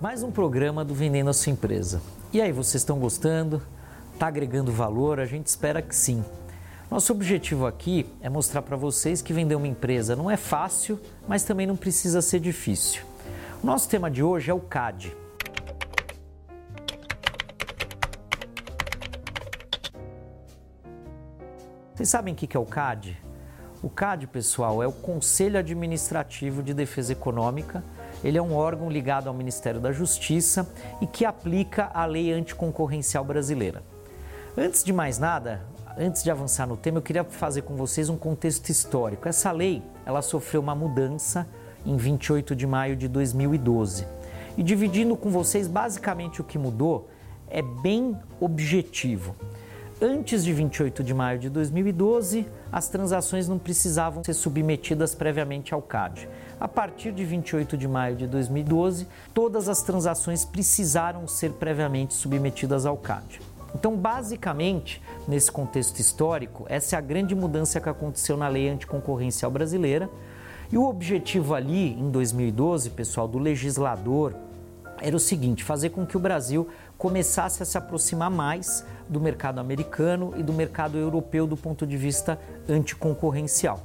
Mais um programa do Vendendo a Sua Empresa. E aí, vocês estão gostando? Está agregando valor? A gente espera que sim. Nosso objetivo aqui é mostrar para vocês que vender uma empresa não é fácil, mas também não precisa ser difícil. O nosso tema de hoje é o CAD. Vocês sabem o que é o CAD? O CAD, pessoal, é o Conselho Administrativo de Defesa Econômica ele é um órgão ligado ao Ministério da Justiça e que aplica a lei anticoncorrencial brasileira. Antes de mais nada, antes de avançar no tema, eu queria fazer com vocês um contexto histórico. Essa lei, ela sofreu uma mudança em 28 de maio de 2012. E dividindo com vocês basicamente o que mudou, é bem objetivo. Antes de 28 de maio de 2012, as transações não precisavam ser submetidas previamente ao CAD. A partir de 28 de maio de 2012, todas as transações precisaram ser previamente submetidas ao CAD. Então, basicamente, nesse contexto histórico, essa é a grande mudança que aconteceu na lei anticoncorrencial brasileira. E o objetivo ali, em 2012, pessoal, do legislador era o seguinte: fazer com que o Brasil começasse a se aproximar mais do mercado americano e do mercado europeu do ponto de vista anticoncorrencial.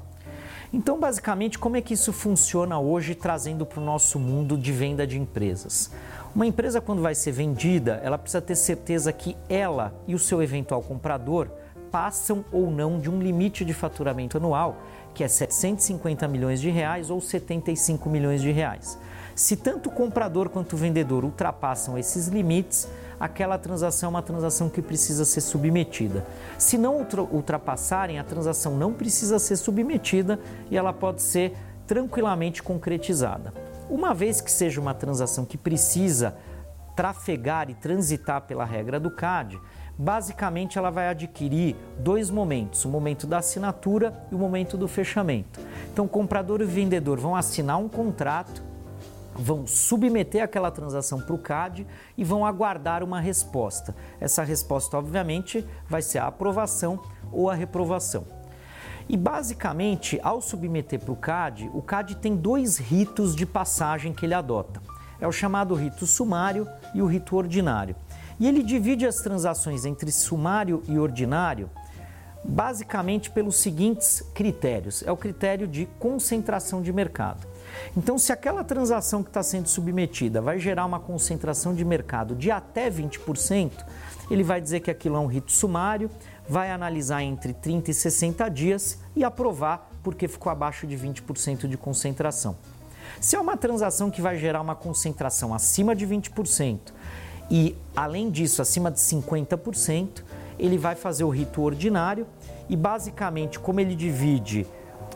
Então, basicamente, como é que isso funciona hoje, trazendo para o nosso mundo de venda de empresas? Uma empresa, quando vai ser vendida, ela precisa ter certeza que ela e o seu eventual comprador passam ou não de um limite de faturamento anual, que é 750 milhões de reais ou 75 milhões de reais. Se tanto o comprador quanto o vendedor ultrapassam esses limites, aquela transação é uma transação que precisa ser submetida. Se não ultrapassarem, a transação não precisa ser submetida e ela pode ser tranquilamente concretizada. Uma vez que seja uma transação que precisa trafegar e transitar pela regra do CAD, basicamente ela vai adquirir dois momentos, o momento da assinatura e o momento do fechamento. Então, comprador e vendedor vão assinar um contrato vão submeter aquela transação para o CAD e vão aguardar uma resposta. Essa resposta, obviamente, vai ser a aprovação ou a reprovação. E basicamente, ao submeter para o CAD, o CAD tem dois ritos de passagem que ele adota. É o chamado rito sumário e o rito ordinário. E ele divide as transações entre sumário e ordinário basicamente pelos seguintes critérios: é o critério de concentração de mercado. Então, se aquela transação que está sendo submetida vai gerar uma concentração de mercado de até 20%, ele vai dizer que aquilo é um rito sumário, vai analisar entre 30 e 60 dias e aprovar porque ficou abaixo de 20% de concentração. Se é uma transação que vai gerar uma concentração acima de 20% e, além disso, acima de 50%, ele vai fazer o rito ordinário e, basicamente, como ele divide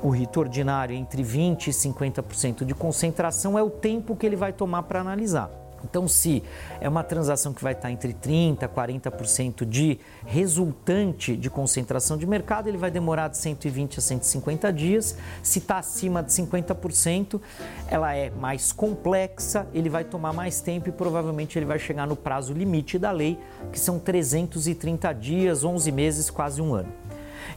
o rito ordinário entre 20% e 50% de concentração é o tempo que ele vai tomar para analisar. Então, se é uma transação que vai estar entre 30% e 40% de resultante de concentração de mercado, ele vai demorar de 120 a 150 dias. Se está acima de 50%, ela é mais complexa, ele vai tomar mais tempo e provavelmente ele vai chegar no prazo limite da lei, que são 330 dias, 11 meses, quase um ano.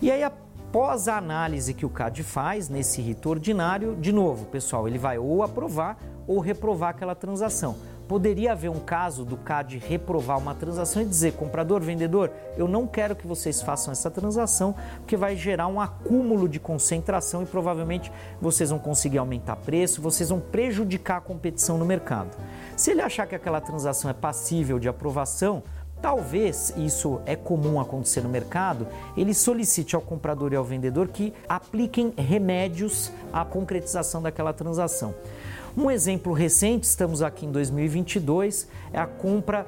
E aí, a após a análise que o CAD faz nesse rito ordinário, de novo, pessoal, ele vai ou aprovar ou reprovar aquela transação. Poderia haver um caso do CAD reprovar uma transação e dizer, comprador, vendedor, eu não quero que vocês façam essa transação, porque vai gerar um acúmulo de concentração e provavelmente vocês vão conseguir aumentar preço, vocês vão prejudicar a competição no mercado. Se ele achar que aquela transação é passível de aprovação, Talvez isso é comum acontecer no mercado, ele solicite ao comprador e ao vendedor que apliquem remédios à concretização daquela transação. Um exemplo recente, estamos aqui em 2022, é a compra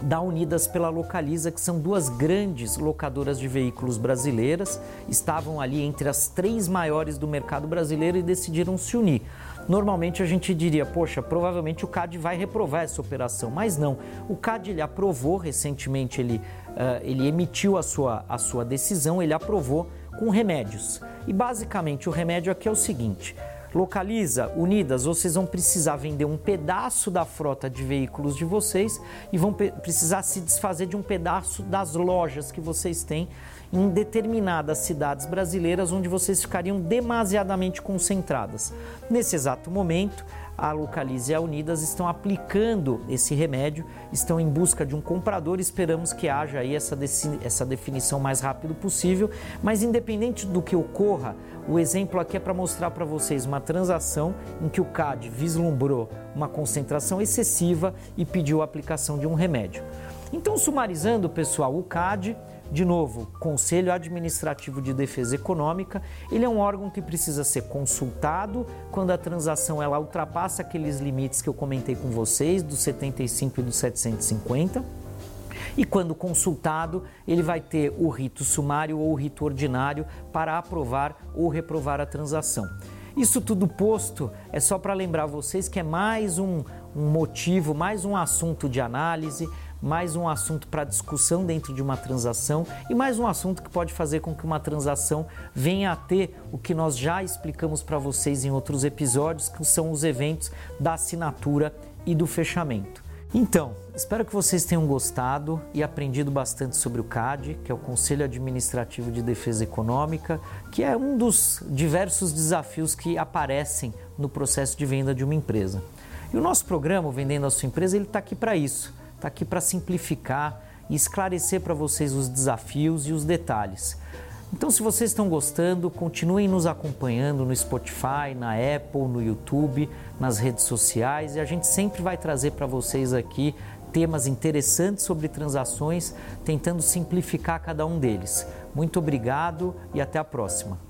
da Unidas pela Localiza, que são duas grandes locadoras de veículos brasileiras, estavam ali entre as três maiores do mercado brasileiro e decidiram se unir normalmente a gente diria, poxa, provavelmente o CAD vai reprovar essa operação, mas não. O CAD ele aprovou recentemente, ele, uh, ele emitiu a sua, a sua decisão, ele aprovou com remédios. E basicamente o remédio aqui é o seguinte: Localiza, Unidas, vocês vão precisar vender um pedaço da frota de veículos de vocês e vão precisar se desfazer de um pedaço das lojas que vocês têm em determinadas cidades brasileiras onde vocês ficariam demasiadamente concentradas. Nesse exato momento, a Localize e a Unidas estão aplicando esse remédio, estão em busca de um comprador, esperamos que haja aí essa, essa definição mais rápido possível, mas independente do que ocorra, o exemplo aqui é para mostrar para vocês uma transação em que o CAD vislumbrou uma concentração excessiva e pediu a aplicação de um remédio. Então, sumarizando, pessoal, o CAD de novo, Conselho Administrativo de Defesa Econômica, ele é um órgão que precisa ser consultado quando a transação ela ultrapassa aqueles limites que eu comentei com vocês, dos 75 e dos 750. E quando consultado, ele vai ter o rito sumário ou o rito ordinário para aprovar ou reprovar a transação. Isso tudo posto é só para lembrar vocês que é mais um, um motivo, mais um assunto de análise, mais um assunto para discussão dentro de uma transação e mais um assunto que pode fazer com que uma transação venha a ter o que nós já explicamos para vocês em outros episódios, que são os eventos da assinatura e do fechamento. Então, espero que vocês tenham gostado e aprendido bastante sobre o CAD, que é o Conselho Administrativo de Defesa Econômica, que é um dos diversos desafios que aparecem no processo de venda de uma empresa. E o nosso programa, Vendendo a Sua Empresa, ele está aqui para isso está aqui para simplificar e esclarecer para vocês os desafios e os detalhes. Então, se vocês estão gostando, continuem nos acompanhando no Spotify, na Apple, no YouTube, nas redes sociais e a gente sempre vai trazer para vocês aqui temas interessantes sobre transações, tentando simplificar cada um deles. Muito obrigado e até a próxima.